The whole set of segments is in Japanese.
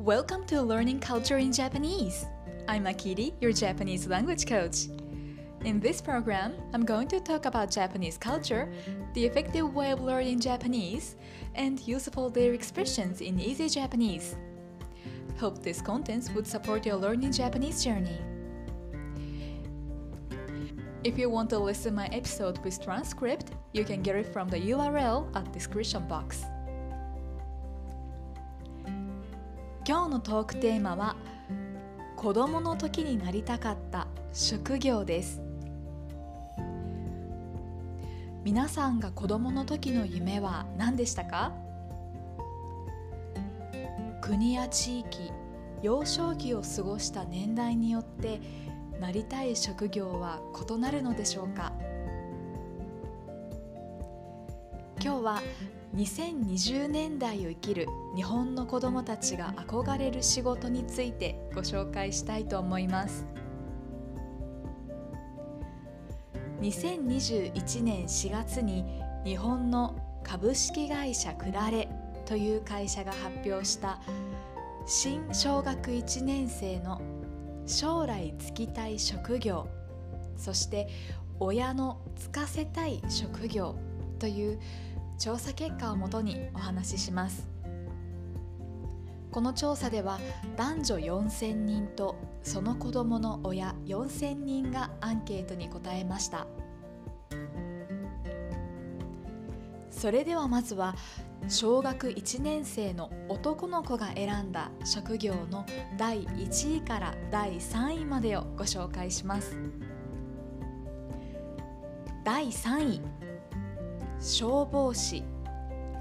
Welcome to Learning Culture in Japanese. I'm Akiri, your Japanese language coach. In this program, I'm going to talk about Japanese culture, the effective way of learning Japanese, and useful daily expressions in easy Japanese. Hope this content would support your learning Japanese journey. If you want to listen my episode with transcript, you can get it from the URL at description box. 今日のトークテーマは子供の時になりたかった職業です。皆さんが子供の時の夢は何でしたか？国や地域幼少期を過ごした年代によってなりたい職業は異なるのでしょうか？今日は2020年代を生きる日本の子どもたちが憧れる仕事についてご紹介したいと思います。2021年4月に日本の株式会社クラレという会社が発表した新小学1年生の将来就きたい職業そして親の就かせたい職業という調査結果をもとにお話しします。この調査では男女4000人とその子どもの親4000人がアンケートに答えました。それではまずは小学1年生の男の子が選んだ職業の第1位から第3位までをご紹介します。第3位。消防士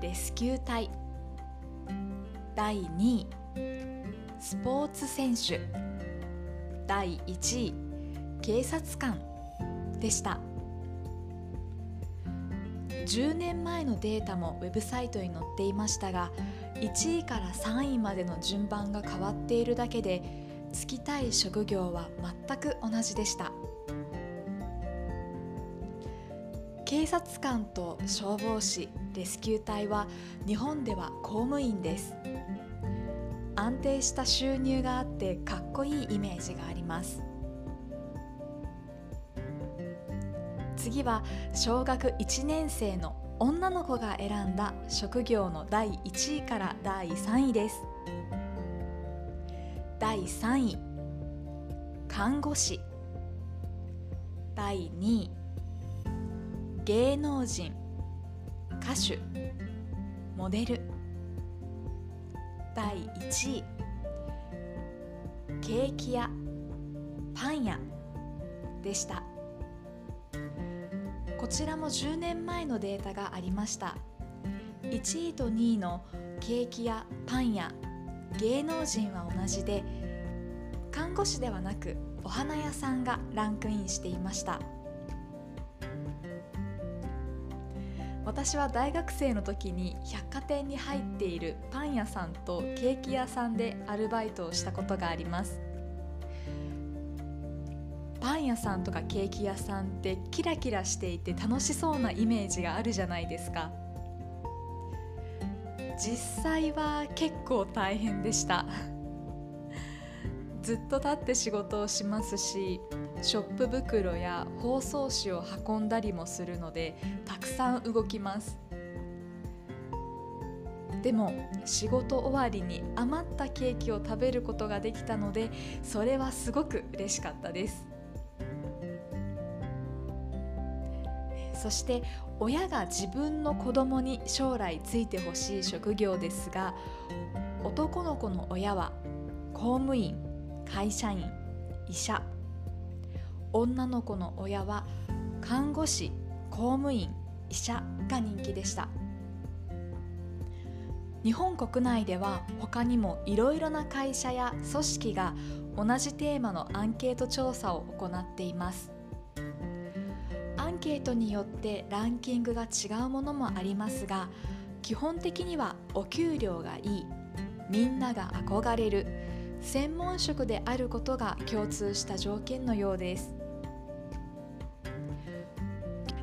レスキュー隊。第2位スポーツ選手。第1位警察官でした。10年前のデータもウェブサイトに載っていましたが1位から3位までの順番が変わっているだけで就きたい職業は全く同じでした。警察官と消防士レスキュー隊は日本では公務員です。安定した収入があってかっこいいイメージがあります。次は小学1年生の女の子が選んだ職業の第1位から第3位です。第3位看護師。第2位芸能人歌手モデル第1位ケーキ屋パン屋でした。こちらも10年前のデータがありました。1位と2位のケーキ屋パン屋芸能人は同じで看護師ではなくお花屋さんがランクインしていました。私は大学生の時に百貨店に入っているパン屋さんとケーキ屋さんでアルバイトをしたことがあります。パン屋さんとかケーキ屋さんってキラキラしていて楽しそうなイメージがあるじゃないですか。実際は結構大変でした。ずっと立って仕事をしますしショップ袋や包装紙を運んだりもするのでたくさん動きます。でも仕事終わりに余ったケーキを食べることができたのでそれはすごく嬉しかったです。そして親が自分の子供に将来ついてほしい職業ですが男の子の親は公務員。会社員医者。女の子の親は看護師公務員医者が人気でした。日本国内では他にもいろいろな会社や組織が同じテーマのアンケート調査を行っています。アンケートによってランキングが違うものもありますが基本的にはお給料がいいみんなが憧れる専門職であることが共通した条件のようです。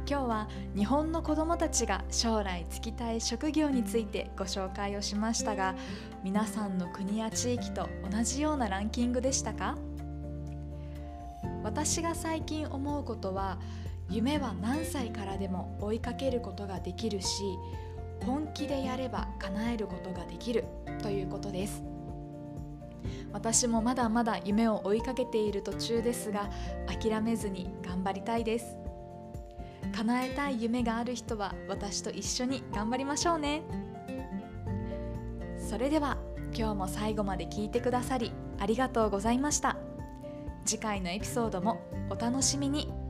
今日は日本の子どもたちが将来就きたい職業についてご紹介をしましたが皆さんの国や地域と同じようなランキングでしたか？私が最近思うことは夢は何歳からでも追いかけることができるし本気でやれば叶えることができるということです。私もまだまだ夢を追いかけている途中ですが諦めずに頑張りたいです。叶えたい夢がある人は私と一緒に頑張りましょうね。それでは今日も最後まで聞いてくださりありがとうございました。次回のエピソードもお楽しみに。